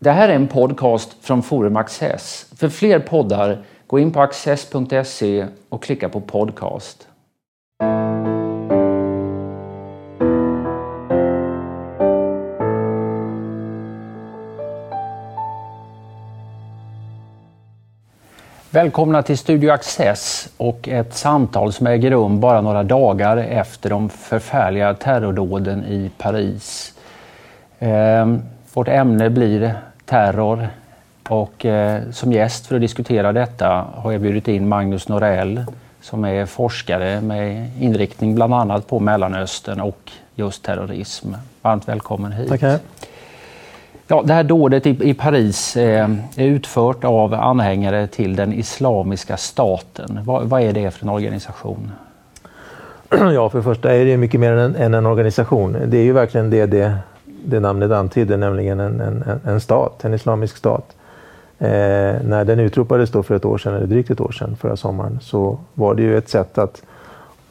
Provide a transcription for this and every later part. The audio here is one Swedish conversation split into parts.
Det här är en podcast från Forum Access. För fler poddar, gå in på access.se och klicka på podcast. Välkomna till Studio Access och ett samtal som äger rum bara några dagar efter de förfärliga terrordåden i Paris. Ehm, vårt ämne blir terror och eh, som gäst för att diskutera detta har jag bjudit in Magnus Norell som är forskare med inriktning bland annat på Mellanöstern och just terrorism. Varmt välkommen hit. Tackar. Ja, det här dådet i, i Paris eh, är utfört av anhängare till den Islamiska staten. Vad, vad, är det för en organisation? Ja, för det första är det mycket mer än, än en organisation. Det är ju verkligen det det, det namnet antyder, nämligen en, en, en stat, en islamisk stat. Eh, när den utropades då för ett år sedan, eller drygt ett år sedan, förra sommaren, så var det ju ett sätt att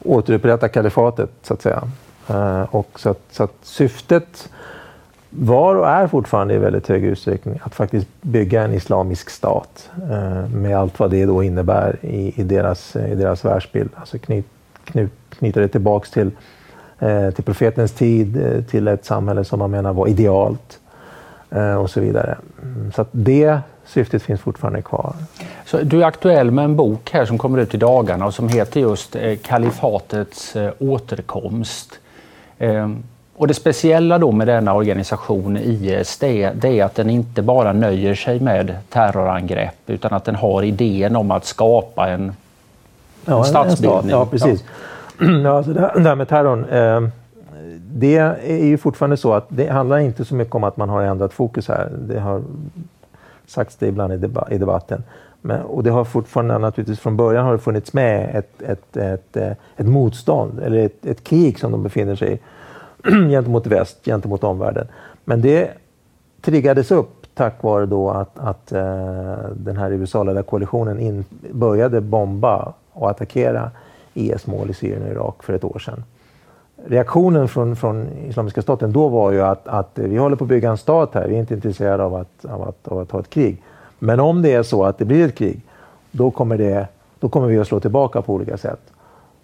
återupprätta kalifatet, så att säga. Eh, och så att, så att syftet var och är fortfarande i väldigt hög utsträckning att faktiskt bygga en islamisk stat eh, med allt vad det då innebär i, i, deras, i deras världsbild. Alltså knyt, knut, knyta det tillbaks till, till profetens tid, eh, till ett samhälle som man menar var idealt eh, och så vidare. Mm, så det syftet finns fortfarande kvar. Så du är aktuell med en bok här som kommer ut i dagarna och som heter just eh, Kalifatets eh, återkomst. Och det speciella då med denna organisation IS det, det är att den inte bara nöjer sig med terrorangrepp utan att den har idén om att skapa en, ja, en statsbildning. En ja, precis. Ja. ja alltså det, här med terrorn. Eh, det är ju fortfarande så att det handlar inte så mycket om att man har ändrat fokus här. Det har sagts det ibland i, deba i debatten. Men, och det har fortfarande naturligtvis från början har det funnits med ett, ett, ett, eh, ett motstånd eller ett, ett krig som de befinner sig i gentemot väst, gentemot omvärlden. Men det triggades upp tack vare då att, att eh, den här USA-ledda koalitionen in, började bomba och attackera E IS-mål i Syrien och Irak för ett år sedan. Reaktionen från, från Islamiska staten då var ju att, att vi håller på att bygga en stat här, vi är inte intresserade av att, av att, av att ha ett krig. Men om det är så att det blir ett krig, då kommer, det, då kommer vi att slå tillbaka på olika sätt.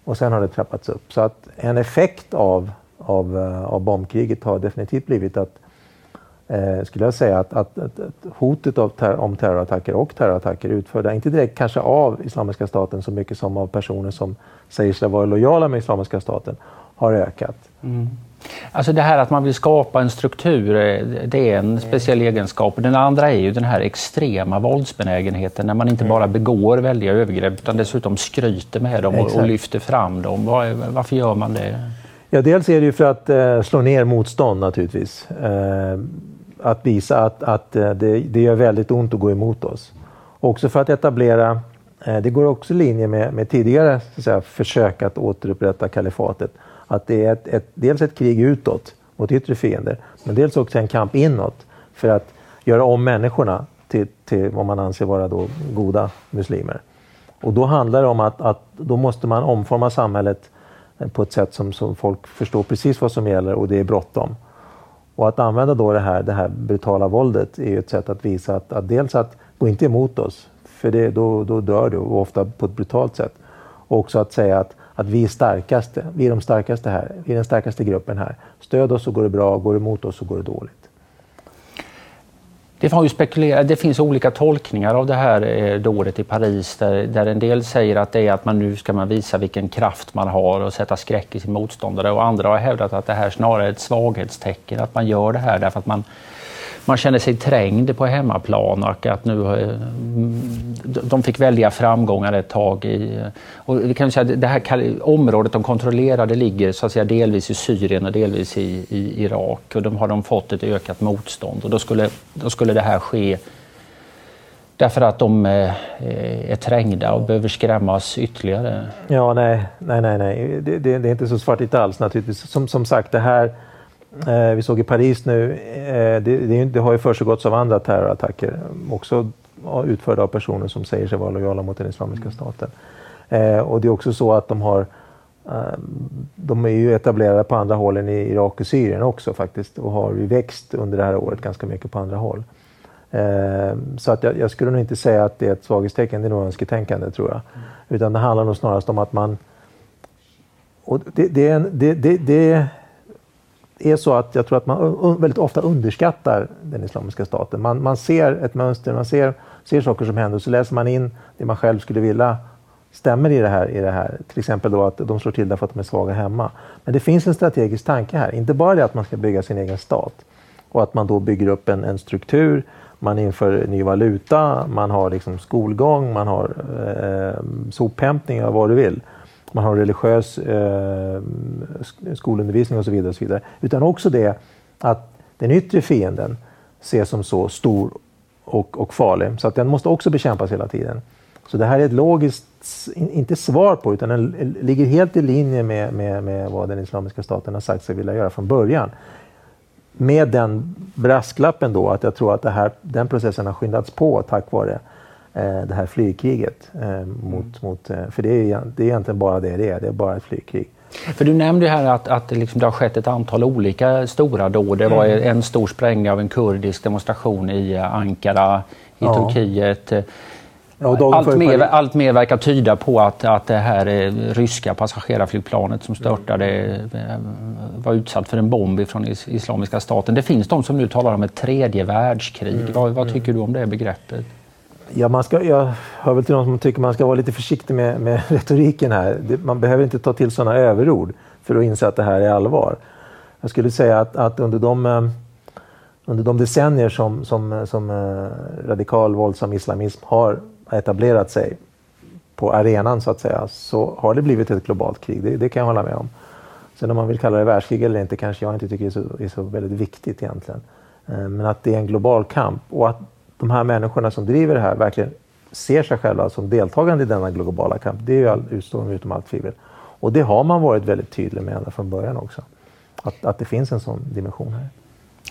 Och sen har det trappats upp. Så att en effekt av av, eh, av bombkriget har definitivt blivit att eh, skulle jag säga att, att, att, att hotet av ter om terrorattacker och terrorattacker utförda, inte direkt kanske av Islamiska staten så mycket som av personer som säger sig vara lojala med Islamiska staten, har ökat. Mm. Alltså det här att man vill skapa en struktur, eh, det är en speciell mm. egenskap. Den andra är ju den här extrema våldsbenägenheten när man inte bara begår väldiga övergrepp utan dessutom skryter med dem och, och lyfter fram dem. Var, varför gör man det? Ja, dels är det ju för att eh, slå ner motstånd naturligtvis. Eh, att visa att, att eh, det, det gör väldigt ont att gå emot oss. Också för att etablera, eh, det går också i linje med, med tidigare så att säga, försök att återupprätta kalifatet. Att det är ett, ett, dels ett krig utåt mot yttre fiender, men dels också en kamp inåt för att göra om människorna till, till vad man anser vara då goda muslimer. Och då handlar det om att, att då måste man omforma samhället eh, på ett sätt som, som folk förstår precis vad som gäller och det är bråttom. Och att använda då det här, det här brutala våldet är ett sätt att visa att, att dels att gå inte emot oss, för det, då, då dör du och ofta på ett brutalt sätt. Och också att säga att, att vi är starkaste, vi är de starkaste här, vi är den starkaste gruppen här. Stöd oss så går det bra, går du emot oss så går det dåligt. Det, ju det finns olika tolkningar av det här eh, dådet i Paris där, där en del säger att det är att man nu ska man visa vilken kraft man har och sätta skräck i sin motståndare. Och andra har hävdat att det här snarare är ett svaghetstecken, att man gör det här därför att man man känner sig trängd på hemmaplan och att nu eh, de fick väldiga framgångar ett tag. I, och vi kan säga att det här området de kontrollerade ligger så att säga delvis i Syrien och delvis i, i Irak och de har de fått ett ökat motstånd och då skulle, då skulle det här ske Därför att de eh, är trängda och behöver skrämmas ytterligare? Ja, nej, nej, nej, nej. Det, det, det är inte så svartigt alls naturligtvis. Som, som sagt, det här vi såg i Paris nu, eh, det, det, har ju försiggått av andra terrorattacker, också utförda av personer som säger sig vara lojala mot den Islamiska staten. Eh, och det är också så att de har eh, de är ju etablerade på andra håll än i Irak och Syrien också faktiskt och har ju växt under det här året ganska mycket på andra håll. Eh, så att jag, jag, skulle nog inte säga att det är ett svaghetstecken, det är nog önsketänkande tror jag. Mm. Utan det handlar nog snarast om att man... Och det, det, det, det, det är så att jag tror att man väldigt ofta underskattar den Islamiska staten. Man, man ser ett mönster, man ser, ser saker som händer och så läser man in det man själv skulle vilja stämmer i det här. I det här. Till exempel då att de slår till därför att de är svaga hemma. Men det finns en strategisk tanke här. Inte bara det att man ska bygga sin egen stat och att man då bygger upp en, en struktur. Man inför ny valuta, man har liksom skolgång, man har eh, sophämtning, vad du vill. Man har religiös eh, skolundervisning och så, vidare och så vidare. Utan också det att den yttre fienden ses som så stor och, och farlig så att den måste också bekämpas hela tiden. Så det här är ett logiskt, inte svar på, utan den ligger helt i linje med, med, med vad den Islamiska staten har sagt sig vilja göra från början. Med den brasklappen då att jag tror att det här, den processen har skyndats på tack vare eh, det här flygkriget. Eh, mot, mot, eh, för det är, det är egentligen bara det det är, det är bara ett flygkrig. För du nämnde här att, att det, liksom, det har skett ett antal olika stora dåd. Det var mm. en stor sprängning av en kurdisk demonstration i Ankara i ja. Turkiet. Ja, allt, mer, allt mer verkar tyda på att, att det här ryska passagerarflygplanet som störtade eh, var utsatt för en bomb från Islamiska staten. Det finns de som nu talar om ett tredje världskrig. Mm. Vad, vad, tycker du om det begreppet? Ja, man ska, jag hör väl till de som tycker man ska vara lite försiktig med, med retoriken här. Man behöver inte ta till sådana överord för att inse att det här är allvar. Jag skulle säga att, att under de eh, under de decennier som, som, som eh, radikal våldsam islamism har etablerat sig på arenan så att säga, så har det blivit ett globalt krig. Det, det kan jag hålla med om. Sen om man vill kalla det världskrig eller inte kanske jag inte tycker är så, är så väldigt viktigt egentligen. Eh, men att det är en global kamp och att de här människorna som driver det här verkligen ser sig själva som deltagande i denna globala kamp, det är ju all, utstår utom allt tvivel. Och det har man varit väldigt tydlig med ända från början också. Att, att det finns en sån dimension här.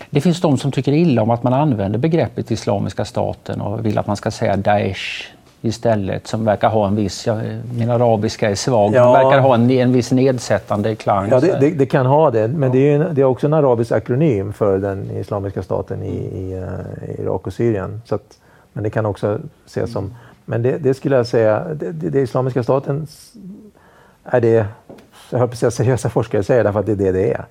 Det finns de som tycker illa om att man använder begreppet Islamiska staten och vill att man ska säga Daesh istället som verkar ha en viss, ja, min arabiska är svag, ja. verkar ha en, en viss nedsättande klang. Ja, det, det, det kan ha det, men ja. det, är, det är också en arabisk akronym för den Islamiska staten i, i, uh, i Irak och Syrien. Så att, men det kan också ses som, men det, det skulle jag säga, det, det, Islamiska staten är det, jag höll på att säga seriösa forskare säger därför att det är det det är.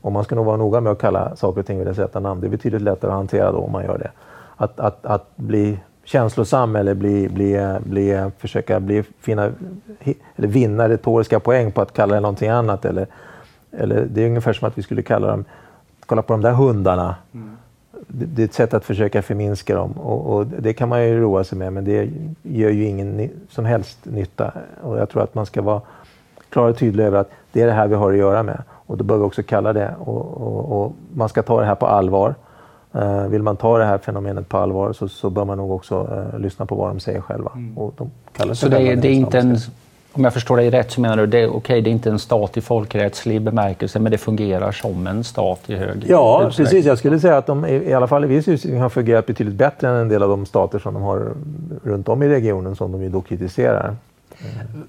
Och man ska nog vara noga med att kalla saker och ting vid dess rätta namn. Det är betydligt lättare att hantera då om man gör det. Att, att, att bli känslosam eller bli, bli, bli, försöka bli, finna, eller vinna retoriska poäng på att kalla det någonting annat. Eller, eller det är ungefär som att vi skulle kalla dem, kolla på de där hundarna. Mm. Det, det, är ett sätt att försöka förminska dem och, och, det kan man ju roa sig med men det gör ju ingen som helst nytta. Och jag tror att man ska vara klar och tydlig över att det är det här vi har att göra med. Och då bör vi också kalla det och, och, och man ska ta det här på allvar. Uh, vill man ta det här fenomenet på allvar så, så bör man nog också uh, lyssna på vad de säger själva. Mm. Och de kallar så det är, det är inte en, om jag förstår dig rätt så menar du det, okay, det är inte en stat i folkrättslig bemärkelse men det fungerar som en stat i hög Ja, precis. Jag skulle säga att de i alla fall i viss utsträckning har fungerat betydligt bättre än en del av de stater som de har runt om i regionen som de ju då kritiserar.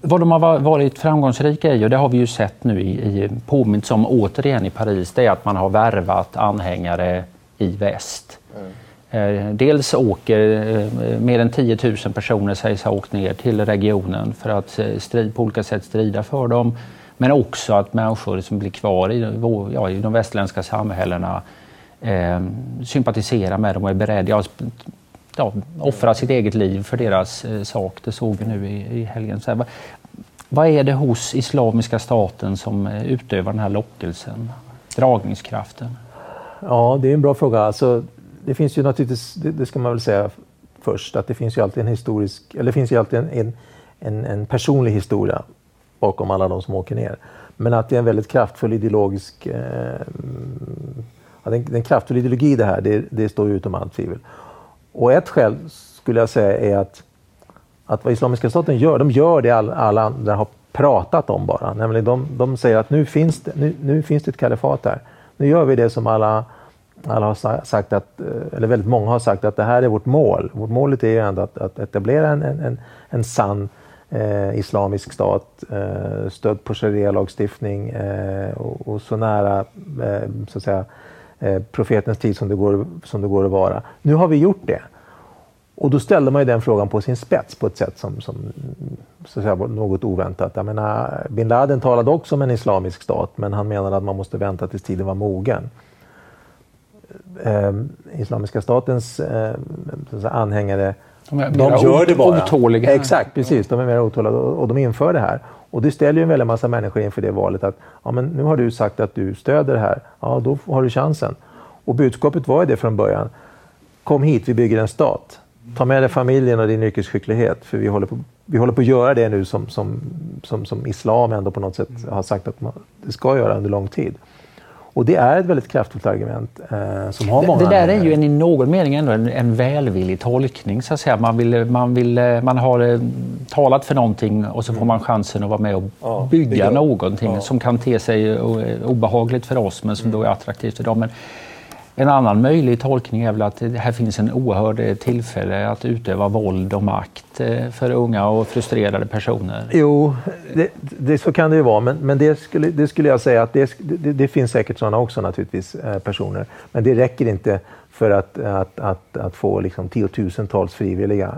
Vad de har varit framgångsrika i, och det har vi ju sett nu i, i påminns om återigen i Paris, det är att man har värvat anhängare i väst. Mm. Dels åker eh, mer än 10 000 personer sägs ha åkt ner till regionen för att eh, strid, på olika sätt strida för dem. Men också att människor som blir kvar i, ja, i de västerländska samhällena eh, sympatiserar med dem och är beredda. Ja, ja, offra sitt eget liv för deras eh, sak. Det såg vi nu i, i helgen. Så här, vad, vad är det hos Islamiska staten som utövar den här lockelsen, dragningskraften? Ja, det är en bra fråga. Alltså, det finns ju naturligtvis, det, det, ska man väl säga först, att det finns ju alltid en historisk, eller det finns ju alltid en, en, en personlig historia bakom alla de som åker ner. Men att det är en väldigt kraftfull ideologisk eh, ja, det, är en, kraftfull ideologi det här, det, det står ju utom allt tvivel. Och ett skäl skulle jag säga är att, att vad Islamiska staten gör, de gör det alla, alla andra har pratat om bara. Nämligen de, de säger att nu finns, det, nu, nu finns det ett kalifat här. Nu gör vi det som alla, alla har sagt, att, eh, eller väldigt många har sagt att det här är vårt mål. Vårt målet är ju ändå att, att etablera en, en, en sann eh, islamisk stat, eh, stödd på sharia-lagstiftning eh, och, och, så nära eh, så att säga, eh, profetens tid som det, går, som det går att vara. Nu har vi gjort det. Och då ställde man ju den frågan på sin spets på ett sätt som, som så att säga, var något oväntat. Jag menar, bin Laden talade också om en islamisk stat, men han menade att man måste vänta tills tiden var mogen. Eh, Islamiska statens eh, anhängare de, är de gör det bara. Otåliga. Exakt, precis. De är mer otåliga och de inför det här. Och det ställer ju en väldig massa människor inför det valet att ja, men nu har du sagt att du stöder det här. Ja, då har du chansen. Och budskapet var ju det från början. Kom hit, vi bygger en stat. Ta med dig familjen och din yrkesskicklighet, för vi håller på, vi håller på att göra det nu som, som, som, som islam ändå på något sätt har sagt att man, det ska göra under lång tid. Och det är ett väldigt kraftfullt argument eh, som har många Det, det där är ju en, i någon mening ändå en, en välvillig tolkning. Så att säga. Man, vill, man, vill, eh, man har eh, talat för någonting och så får man chansen att vara med och ja, bygga någonting ja. som kan te sig eh, obehagligt för oss men som mm. då är attraktivt för dem. Men en annan möjlig tolkning är väl att det här finns en oerhörd eh, tillfälle att utöva våld och makt eh, för unga och frustrerade personer. Jo, det, det, så kan det ju vara, men, men det, skulle, det skulle jag säga att det, det, det finns säkert sådana också naturligtvis, eh, personer. Men det räcker inte för att, att, att, att få liksom tiotusentals frivilliga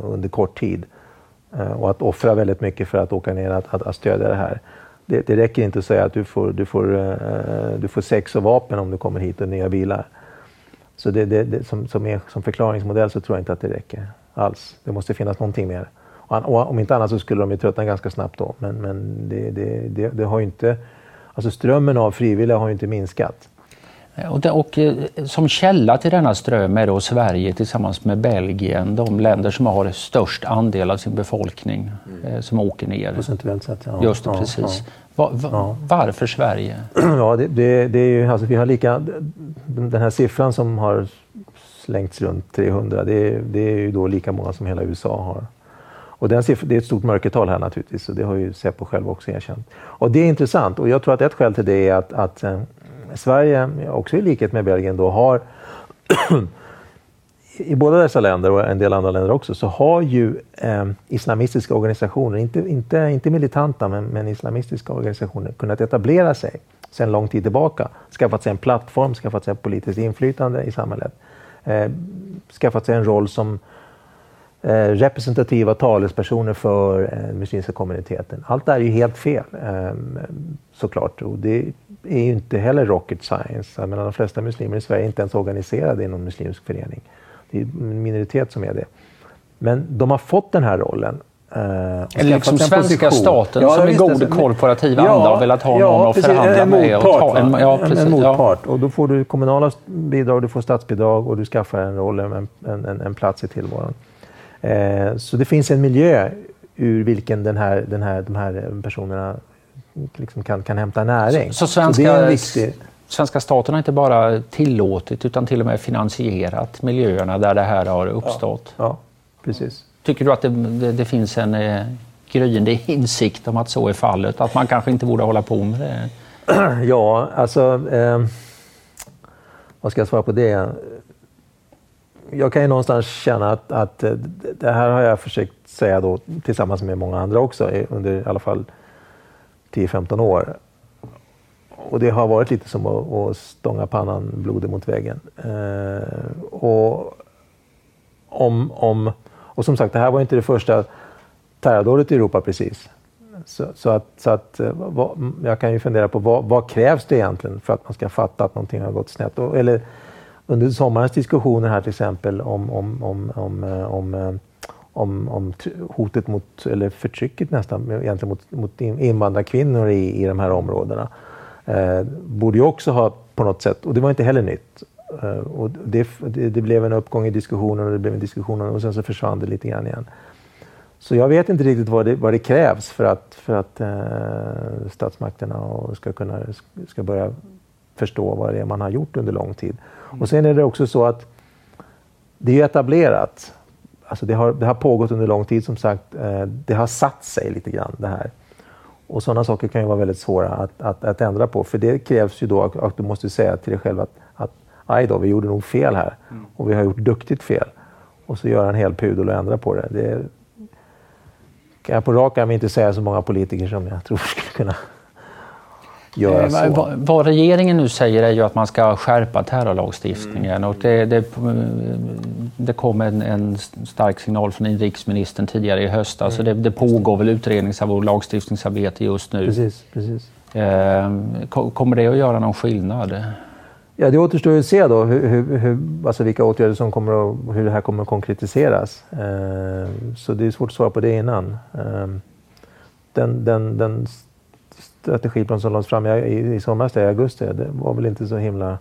under kort tid och att offra väldigt mycket för att åka ner att, att, att stödja det här det, det räcker inte att säga att du får, du, får, uh, du får sex och vapen om du kommer hit och nya bilar. Så det, det, det, som, som, är, som förklaringsmodell så tror jag inte att det räcker alls. Det måste finnas någonting mer. Och, och om inte annat så skulle de ju tröttna ganska snabbt då. Men, men det, det, det, det har inte, alltså strömmen av frivilliga har ju inte minskat. Och, det, och, eh, som källa till denna ström är då Sverige tillsammans med Belgien de länder som har störst andel av sin befolkning mm. eh, som åker ner. Procentuellt sett, ja. Just det, precis. Ja. Va, va, ja. Varför Sverige? Ja, det, det, det, är ju, alltså, vi har lika, den här siffran som har slängts runt 300, det, det är ju då lika många som hela USA har. Och den siffran, det är ett stort mörkertal här naturligtvis och det har ju Säpo själv också erkänt. Och det är intressant och jag tror att ett skäl till det är att, att eh, Sverige, också i likhet med Belgien, då, har i båda dessa länder och en del andra länder också, så har ju eh, islamistiska organisationer, inte, inte, inte militanta, men, men, islamistiska organisationer kunnat etablera sig sedan lång tid tillbaka. Skaffat sig en plattform, skaffat sig politiskt inflytande i samhället. Eh, skaffat sig en roll som eh, representativa talespersoner för den eh, muslimska kommuniteten. Allt det här är ju helt fel, eh, såklart. Och det är ju inte heller rocket science. Jag menar, de flesta muslimer i Sverige är inte ens organiserade i någon muslimsk förening. Det är en minoritet som är det. Men de har fått den här rollen. Eh, Eller liksom svenska position. staten ja, som i god korporativ anda ja, har velat ha ja, någon att förhandla en med. Motpart, och ta, en, ja, precis, en, en motpart. Och då får du kommunala bidrag, du får statsbidrag och du skaffar en roll, en, en, en plats i tillvaron. Eh, så det finns en miljö ur vilken den här, den här, de här personerna liksom kan, kan hämta näring. Så, så svenska, så viktig... svenska staten har inte bara tillåtit utan till och med finansierat miljöerna där det här har uppstått? Ja, ja precis. Tycker du att det, det, det finns en eh, gryende insikt om att så är fallet? Att man kanske inte borde hålla på med det? Ja, alltså... Eh, vad ska jag svara på det? Jag kan ju någonstans känna att, att det här har jag försökt säga då tillsammans med många andra också under i alla fall 10-15 år. Och det har varit lite som att, att stånga pannan blodig mot väggen. Eh, och, om, om, och som sagt, det här var inte det första terrordådet i Europa precis. Så, så, att, så att eh, vad, jag kan ju fundera på vad, vad, krävs det egentligen för att man ska fatta att någonting har gått snett? Och, eller under sommarens diskussioner här till exempel om, om, om, om, eh, om eh, om, om hotet mot, eller förtrycket nästan, egentligen mot, mot invandrarkvinnor i, i de här områdena. Eh, borde ju också ha på något sätt, och det var inte heller nytt, eh, och det, det, det, blev en uppgång i diskussionen och det blev en diskussion och sen så försvann det lite grann igen. Så jag vet inte riktigt vad det, vad det krävs för att, för att eh, statsmakterna ska, kunna, ska börja förstå vad det är man har gjort under lång tid. Och sen är det också så att det är etablerat alltså det, har, det har pågått under lång tid som sagt. Eh, det har satt sig lite grann det här. Och sådana saker kan ju vara väldigt svåra att, att, att ändra på. För det krävs ju då att, att du måste säga till dig själv att, att aj då, vi gjorde nog fel här. Mm. Och vi har gjort duktigt fel. Och så göra en hel pudel och ändra på det. det kan jag på rak arm inte säga så många politiker som jag tror skulle kunna göra eh, så. Vad, vad regeringen nu säger är ju att man ska skärpa terrorlagstiftningen mm. och det, det, det kom en, en, stark signal från inrikesministern tidigare i höstas. Mm. Så det, det pågår väl utrednings och lagstiftningsarbete just nu. Precis, precis. Eh, kommer det att göra någon skillnad? Ja, det återstår att se då hur, hur, hur, alltså vilka åtgärder som kommer att, hur det här kommer att konkretiseras. Eh, så det är svårt att svara på det innan. Eh, den, den, den strategiplan som lades fram i, i somras, i augusti, det var väl inte så himla...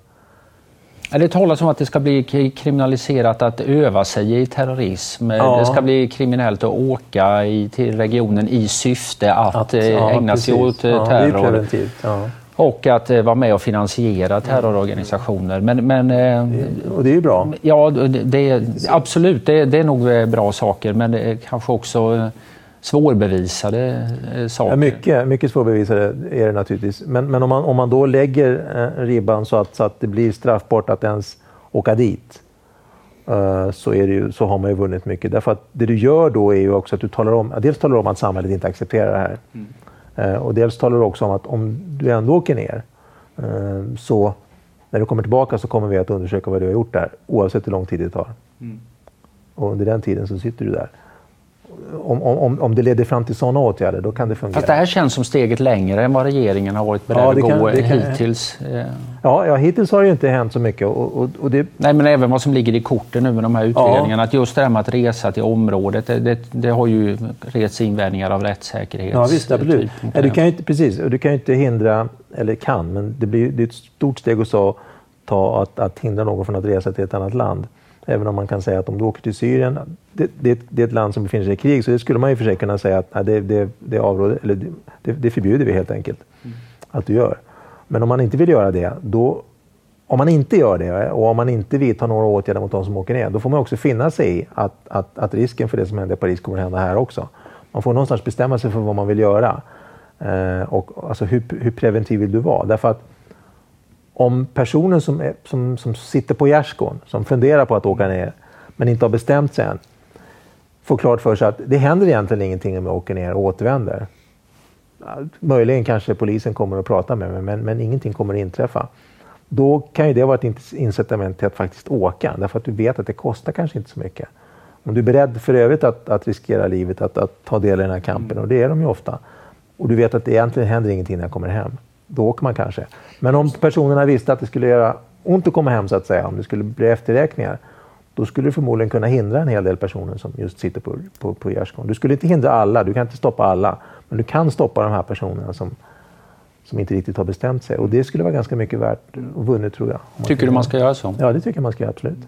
Det talas om att det ska bli kriminaliserat att öva sig i terrorism. Ja. Det ska bli kriminellt att åka i, till regionen i syfte att, att ja, eh, ägna precis. sig åt eh, terror. Ja, och att eh, vara med och finansiera terrororganisationer. Men, men, och det är ju bra. Ja, det, det, absolut. Det, det, är nog bra saker, men kanske också svårbevisade saker. Ja, mycket, mycket svårbevisade är det naturligtvis. Men, men om, man, om man då lägger ribban så att, så att det blir straffbart att ens åka dit så, är det ju, så har man ju vunnit mycket. Därför att det du gör då är ju också att du talar om, dels talar om att samhället inte accepterar det här. Mm. Eh, och dels talar du också om att om du ändå åker ner eh, så när du kommer tillbaka så kommer vi att undersöka vad du har gjort där oavsett hur lång tid det tar. Mm. Och under den tiden så sitter du där om, om, om det leder fram till sådana åtgärder, då kan det fungera. Fast det här känns som steget längre än vad regeringen har varit beredd ja, att gå kan, hittills. Ja, ja, hittills har det ju inte hänt så mycket. Och, och, och det... Nej, men även vad som ligger i korten nu med de här utredningarna. Ja. Att just det här med att resa till området, det, det, det har ju rests invändningar av rättssäkerhet. Ja, visst, absolut. Ja, du kan ju inte, precis, du kan ju inte hindra, eller kan, men det, blir, det är ett stort steg att ta att, att hindra någon från att resa till ett annat land. Även om man kan säga att om du åker till Syrien, det, det, det är ett land som befinner sig i krig, så det skulle man ju för sig kunna säga att nej, det, det, det, avråder, eller det, det förbjuder vi helt enkelt mm. att du gör. Men om man inte vill göra det, då, om man inte gör det och om man inte vidtar några åtgärder mot de som åker ner, då får man också finna sig i att, att, att risken för det som hände i Paris kommer att hända här också. Man får någonstans bestämma sig för vad man vill göra. Eh, och alltså hur, hur preventiv vill du vara? Därför att om personen som, är, som, som sitter på gärdsgården, som funderar på att åka ner, men inte har bestämt sig än, får klart för sig att det händer egentligen ingenting om jag åker ner och återvänder. Möjligen kanske polisen kommer att prata med mig, men, men ingenting kommer att inträffa. Då kan ju det vara ett incitament till att faktiskt åka, därför att du vet att det kostar kanske inte så mycket. Om du är beredd för övrigt att, att riskera livet, att, att ta del i den här kampen, och det är de ju ofta, och du vet att det egentligen händer ingenting när jag kommer hem, då åker man kanske. Men om personerna visste att det skulle göra ont att komma hem, så att säga, om det skulle bli efterräkningar, då skulle du förmodligen kunna hindra en hel del personer som just sitter på, på, på gärdsgården. Du skulle inte hindra alla, du kan inte stoppa alla, men du kan stoppa de här personerna som, som inte riktigt har bestämt sig. Och det skulle vara ganska mycket värt och vunnet, tror jag. Tycker du man ska göra så? Ja, det tycker jag man ska göra, absolut.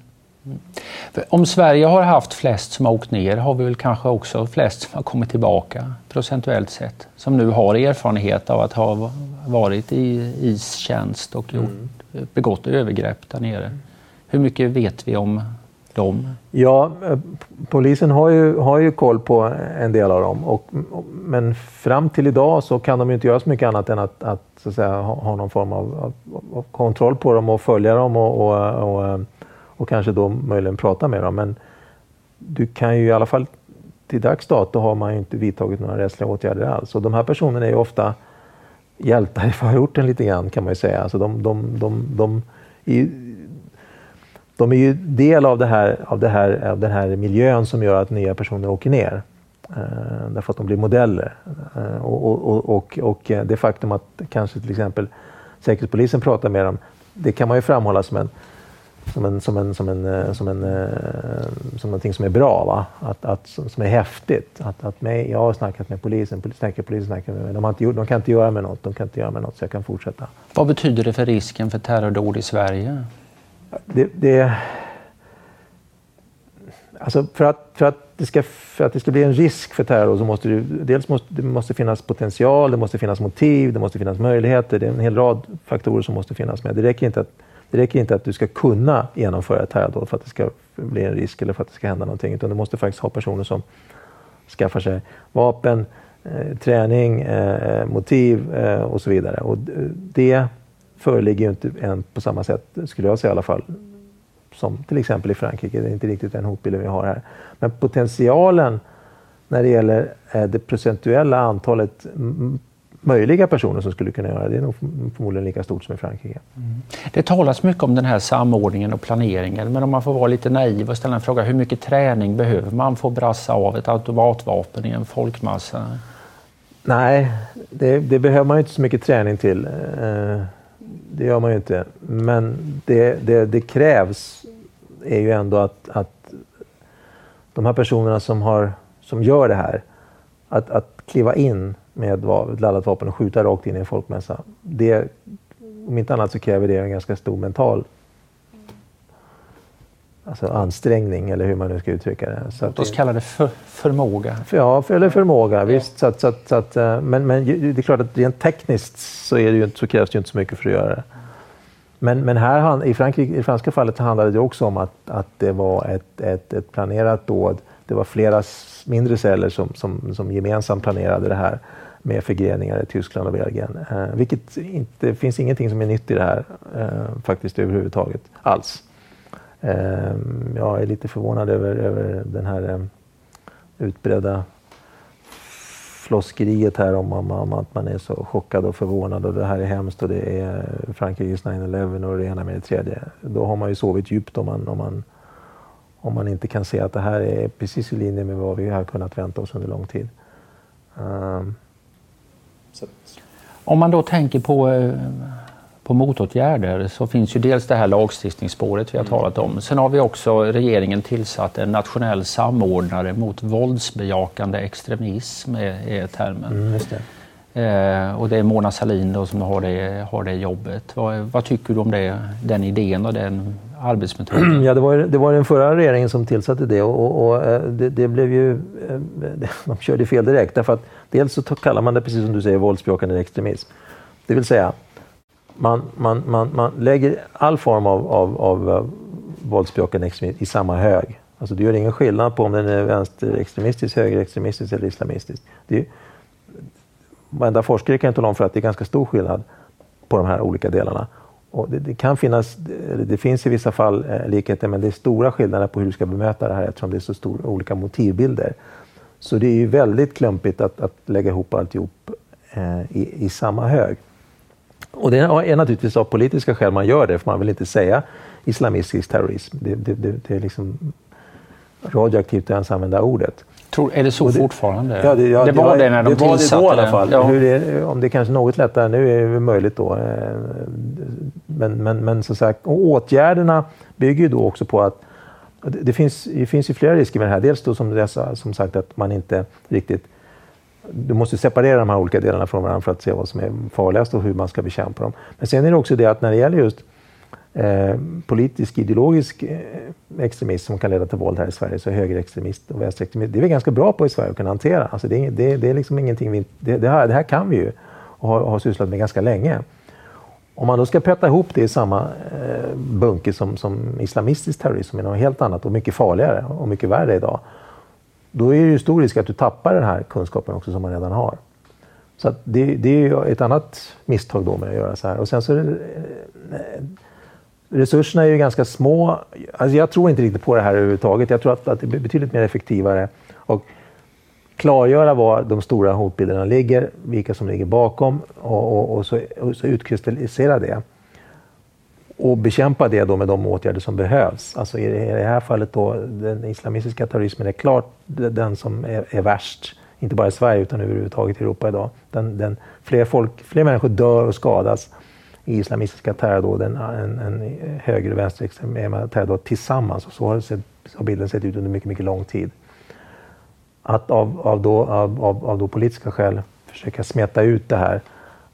Om Sverige har haft flest som har åkt ner har vi väl kanske också flest som har kommit tillbaka procentuellt sett. Som nu har erfarenhet av att ha varit i istjänst och gjort, mm. begått övergrepp där nere. Hur mycket vet vi om dem? Ja, eh, polisen har ju, har ju koll på en del av dem. Och, men fram till idag så kan de inte göra så mycket annat än att, att, att säga, ha, ha någon form av, av, av, kontroll på dem och följa dem och, och, och och kanske då möjligen prata med dem. Men du kan ju i alla fall till dags dato har man ju inte vidtagit några rättsliga åtgärder alls. Och de här personerna är ju ofta hjältar i förorten lite grann kan man ju säga. Alltså de, de, de, de, är, de är ju del av, det här, av, det här, av den här miljön som gör att nya personer åker ner. Eh, därför att de blir modeller. Eh, och, och, och, och, det faktum att kanske till exempel Säkerhetspolisen pratar med dem, det kan man ju framhålla som en som, en, som, en, som, en, eh, som, en, eh, som någonting som är bra, va? Att, att, som är häftigt. Att, att mig, jag har snackat med polisen, polisen snackar med mig. De, har inte de kan inte göra med något, de kan inte göra med något så jag kan fortsätta. Vad betyder det för risken för terrordåd i Sverige? Det, det, alltså för, att, för, att det ska, för att det ska bli en risk för terror så måste det dels måste, det måste finnas potential, det måste finnas motiv, det måste finnas möjligheter. Det är en hel rad faktorer som måste finnas med. Det räcker inte att det räcker inte att du ska kunna genomföra ett terrordåd för att det ska bli en risk eller för att det ska hända någonting. Utan du måste faktiskt ha personer som skaffar sig vapen, eh, träning, eh, motiv eh, och så vidare. Och det föreligger ju inte än på samma sätt, skulle jag säga i alla fall, som till exempel i Frankrike. Det är inte riktigt den hotbilden vi har här. Men potentialen när det gäller eh, det procentuella antalet möjliga personer som skulle kunna göra det. Det är nog förmodligen lika stort som i Frankrike. Mm. Det talas mycket om den här samordningen och planeringen men om man får vara lite naiv och ställa en fråga hur mycket träning behöver man för att brassa av ett automatvapen i en folkmassa? Nej, det, det behöver man inte så mycket träning till. Eh, det gör man ju inte. Men det, det, det krävs är ju ändå att, att de här personerna som, har, som gör det här, att, att kliva in med ett laddat vapen och skjuta rakt in i en folkmässa. Det, om inte annat så kräver det en ganska stor mental alltså ansträngning eller hur man nu ska uttrycka det. Så Låt oss kalla det för, förmåga. Ja, för, eller förmåga, ja. visst. Så att, så att, så att, eh, men, men det är klart att rent tekniskt så, är det ju, så krävs det ju inte så mycket för att göra det. Men, men här, i, Frankrike, i det franska fallet handlade det också om att, att det var ett, ett, ett planerat dåd. Det var flera mindre celler som, som, som gemensamt planerade det här med förgreningar i Tyskland och Belgien. Eh, vilket inte, finns ingenting som är nytt i det här eh, faktiskt överhuvudtaget alls. Eh, jag är lite förvånad över, över den här eh, utbredda floskeriet här om, om, om, att man är så chockad och förvånad och det här är hemskt och det är Frankrikes 9-11 och det ena med det tredje. Då har man ju sovit djupt om man, om man, om man inte kan se att det här är precis i linje med vad vi har kunnat vänta oss under lång tid. Um, om man då tänker på, eh, på motåtgärder så finns ju dels det här lagstiftningsspåret vi har mm. talat om. Sen har vi också regeringen tillsatt en nationell samordnare mot våldsbejakande extremism är, är termen. Mm, eh, och det är Mona Sahlin då som har det, har det jobbet. Vad, vad tycker du om det, den idén och den arbetsmetoden? Ja, det var, det var den förra regeringen som tillsatte det och, och, och eh, det, det, blev ju... Eh, de körde fel direkt därför att dels så kallar man det precis som du säger våldsbejakande extremism. Det vill säga man, man, man, man lägger all form av, av, av eh, våldsbejakande extremism i samma hög. Alltså det gör ingen skillnad på om den är vänsterextremistisk, högerextremistisk eller islamistisk. Det är, varenda forskare kan tala om för att det är ganska stor skillnad på de här olika delarna. Och det, det, kan finnas, det finns i vissa fall eh, likheter men det är stora skillnader på hur du ska bemöta det här eftersom det är så stora olika motivbilder. Så det är ju väldigt klumpigt att, att lägga ihop alltihop eh, i, i samma hög. Och det är naturligtvis av politiska skäl man gör det, för man vill inte säga islamistisk terrorism. Det, det, det, det är liksom radioaktivt att ens använda ordet. Tror, är det så det, fortfarande? Ja, det, ja, det var det, när de det. Var det då i alla fall. Ja. Det, om det är kanske något lättare nu är det möjligt då. Eh, men, men, men som sagt, åtgärderna bygger ju då också på att det finns, det finns ju flera risker med det här. Dels då som, dessa, som sagt att man inte riktigt du måste separera de här olika delarna från varandra för att se vad som är farligast och hur man ska bekämpa dem. Men sen är det också det att när det gäller just eh, politisk ideologisk eh, extremism som kan leda till våld här i Sverige så är högerextremist och vänsterextremist, det är vi ganska bra på i Sverige att kunna hantera. Alltså det, det, det är liksom ingenting vi, det, det, här, det här kan vi ju och har, har sysslat med ganska länge. Om man då ska peta ihop det i samma eh, bunke som, som islamistisk terrorism, är något helt annat och mycket farligare och mycket värre idag, då är det ju stor risk att du tappar den här kunskapen också som man redan har. Så det, det, är ju ett annat misstag då med att göra så här. Och sen så är det, eh, resurserna är ju ganska små. Alltså jag tror inte riktigt på det här överhuvudtaget. Jag tror att, att det är betydligt mer effektivare. Och klargöra var de stora hotbilderna ligger, vilka som ligger bakom och, och, och, så, och så utkristallisera det. Och bekämpa det då med de åtgärder som behövs. Alltså i det här fallet då, den islamistiska terrorismen är klart den som är, är värst. Inte bara i Sverige utan överhuvudtaget i Europa idag. Den, den, fler, folk, fler människor dör och skadas i islamistiska terrordåden, en, en höger och vänsterextrema eh, terrordåd tillsammans. Och så har, sett, har bilden sett ut under mycket, mycket lång tid att av, av, då, av, av, av då politiska skäl försöka smeta ut det här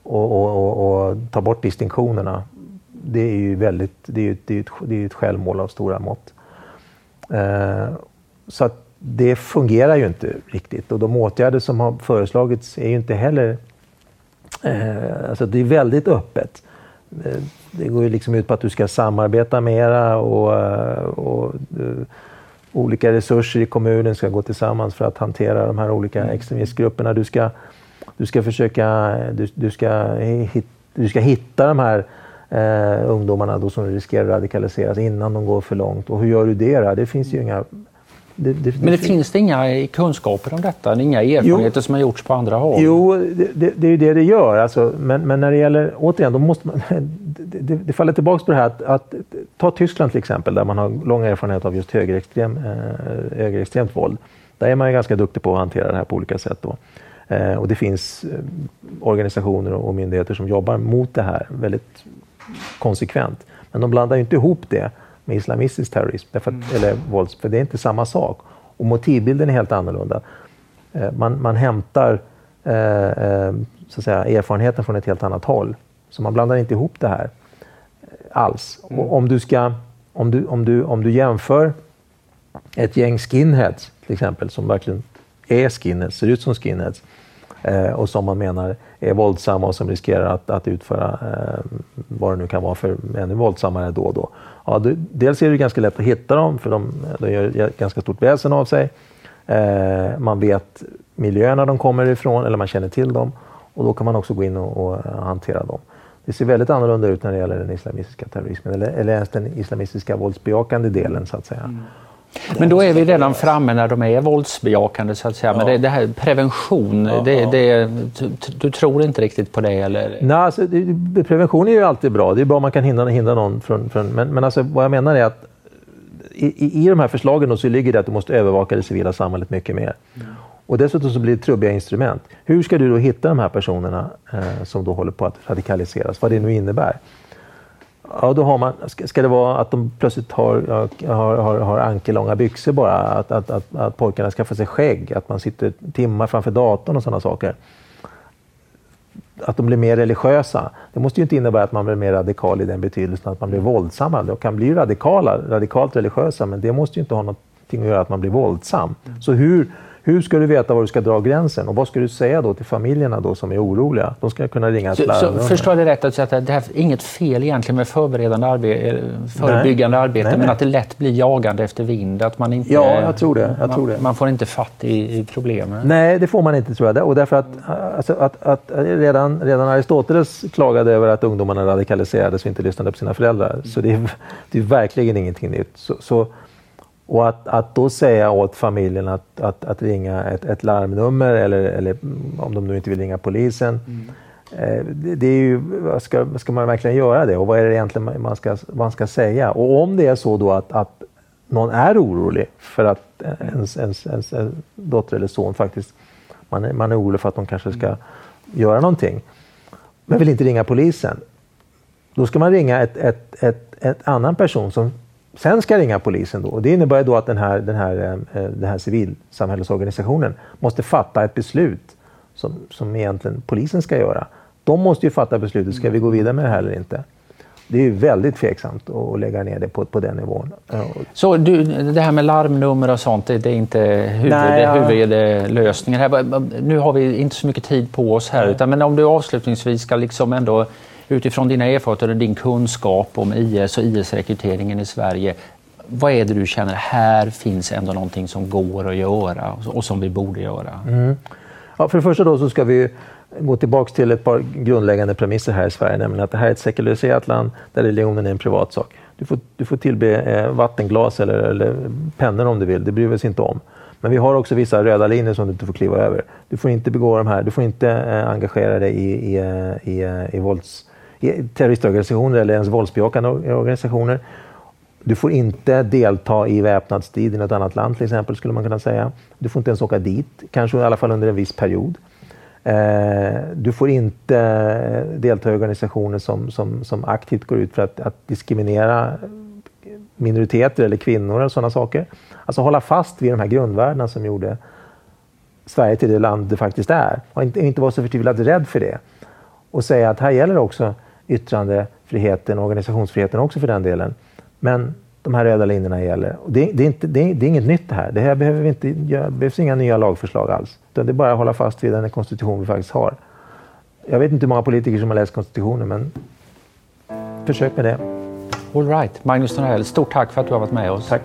och, och, och, och, ta bort distinktionerna. Det är ju väldigt, det är, det är, ett, det är ett självmål av stora mått. Eh, så att det fungerar ju inte riktigt och de åtgärder som har föreslagits är ju inte heller... Eh, alltså det är väldigt öppet. Eh, det går ju liksom ut på att du ska samarbeta mera och, eh, och eh, olika resurser i kommunen ska gå tillsammans för att hantera de här olika mm. extremistgrupperna. Du ska, du ska försöka, du, du ska, hit, du ska hitta de här eh, ungdomarna då som riskerar att radikaliseras innan de går för långt. Och hur gör du det? Då? Det finns ju inga det, det, Men det finns det inga kunskaper om detta? Inga erfarenheter jo, som har gjorts på andra håll? Jo, det, det är ju det det gör. Alltså, men, men, när det gäller, återigen, då måste man, det, faller tillbaka på det här att, att, ta Tyskland till exempel, där man har lång erfarenhet av just högerextrem, eh, högerextremt våld. Där är man ju ganska duktig på att hantera det här på olika sätt. Då. Eh, och det finns eh, organisationer och myndigheter som jobbar mot det här väldigt konsekvent. Men de blandar ju inte ihop det med islamistisk terrorism, därför att, mm. eller vålds, för det är inte samma sak. Och motivbilden är helt annorlunda. Eh, man, man hämtar eh, eh, så att säga, erfarenheten från ett helt annat håll. Så man blandar inte ihop det här alls. Mm. Och om, du ska, om, du, om, du, om du jämför ett gäng skinheads till exempel, som verkligen är skinheads, ser ut som skinheads, Eh, och som man menar är våldsamma och som riskerar att, att utföra eh, vad det nu kan vara för ännu våldsammare då och då. Ja, det, dels är det ganska lätt att hitta dem för de, de gör ganska stort väsen av sig. Eh, man vet miljöerna de kommer ifrån eller man känner till dem och då kan man också gå in och, och hantera dem. Det ser väldigt annorlunda ut när det gäller den islamistiska terrorismen eller, eller ens den islamistiska våldsbejakande delen så att säga. Mm. Men då är vi redan framme när de är våldsbejakande så att säga. Men det, det här prevention, det, det, du tror inte riktigt på det eller? Nej, alltså, prevention är ju alltid bra. Det är bra om man kan hindra, hindra någon från... från men men alltså, vad jag menar är att i, i de här förslagen så ligger det att du måste övervaka det civila samhället mycket mer. Mm. Och dessutom så blir det trubbiga instrument.Ur ska du då hitta de här personerna eh, som då håller på att radikaliseras, vad det nu innebär? Ja, då har man, ska, det vara att de plötsligt har, har, har, har ankelånga byxor bara? Att, att, att, att pojkarna skaffar sig skägg? Att man sitter timmar framför datorn och sådana saker? Att de blir mer religiösa? Det måste ju inte innebära att man blir mer radikal i den betydelsen att man blir våldsamma. De kan bli radikala, radikalt religiösa, men det måste ju inte ha någonting att göra att man blir våldsam. Så hur, hur ska du veta var du ska dra gränsen? Och vad ska du säga då till familjerna då som är oroliga? De ska kunna ringa ett larm. Förstår jag det rätt att säga att det är inget fel egentligen med förberedande arbete, eh, förebyggande nej. arbete, nej, men att det lätt blir jagande efter vind? Att man inte, ja, jag tror det. Jag man, tror det. man får inte fatt i, i problemen? Nej, det får man inte tror jag. Och därför att, alltså, att, att redan, redan Aristoteles klagade över att ungdomarna radikaliserades och inte lyssnade på sina föräldrar. Så det är, det är verkligen ingenting nytt. Så, så och att, att då säga åt familjen att, att, att ringa ett, ett larmnummer eller, eller om de nu inte vill ringa polisen. Mm. Eh, det, det, är ju, ska, ska man verkligen göra det och vad är det egentligen man ska, man ska säga? Och om det är så då att, att någon är orolig för att ens, ens, ens, ens dotter eller son faktiskt, man är, man är orolig för att de kanske ska mm. göra någonting, men vill inte ringa polisen. Då ska man ringa ett, ett, ett, ett annan person som sen ska ringa polisen då. Och det innebär då att den här, den här, eh, den här civilsamhällesorganisationen måste fatta ett beslut som, som egentligen polisen ska göra. De måste ju fatta beslutet, ska vi gå vidare med det här eller inte? Det är ju väldigt tveksamt att lägga ner det på, på den nivån. Så du, det här med larmnummer och sånt, det är inte huvud, Nej, ja. huvudlösningen? Här. Nu har vi inte så mycket tid på oss här, utan, men om du avslutningsvis ska liksom ändå utifrån dina erfarenheter och din kunskap om IS och IS-rekryteringen i Sverige, vad är det du känner, här finns ändå någonting som går att göra och som vi borde göra? Mm. Ja, för det första då så ska vi gå tillbaka till ett par grundläggande premisser här i Sverige, nämligen att det här är ett sekulariserat land där religionen är en privatsak. Du får, du får tillbe eh, vattenglas eller, eller pennor om du vill, det bryr vi oss inte om. Men vi har också vissa röda linjer som du inte får kliva över. Du får inte begå de här, du får inte eh, engagera dig i, i, eh, i, eh, i vålds terroristorganisationer eller ens våldsbejakande organisationer. Du får inte delta i väpnad strid i något annat land till exempel, skulle man kunna säga. Du får inte ens åka dit, kanske i alla fall under en viss period. Eh, du får inte delta i organisationer som, som, som aktivt går ut för att, att diskriminera minoriteter eller kvinnor och sådana saker. Alltså hålla fast vid de här grundvärdena som gjorde Sverige till det land det faktiskt är. Och inte, inte vara så förtvivlat rädd för det. Och säga att här gäller det också yttrandefriheten och organisationsfriheten också för den delen. Men de här röda linjerna gäller. Det, det, är inte, det, är, det, är, inget nytt det här. Det här behöver vi inte göra, behövs inga nya lagförslag alls. Det är bara att hålla fast vid den konstitution vi faktiskt har. Jag vet inte hur många politiker som har läst konstitutionen, men försök med det. All right. Magnus Norell, stort tack för att du har varit med oss. Tack.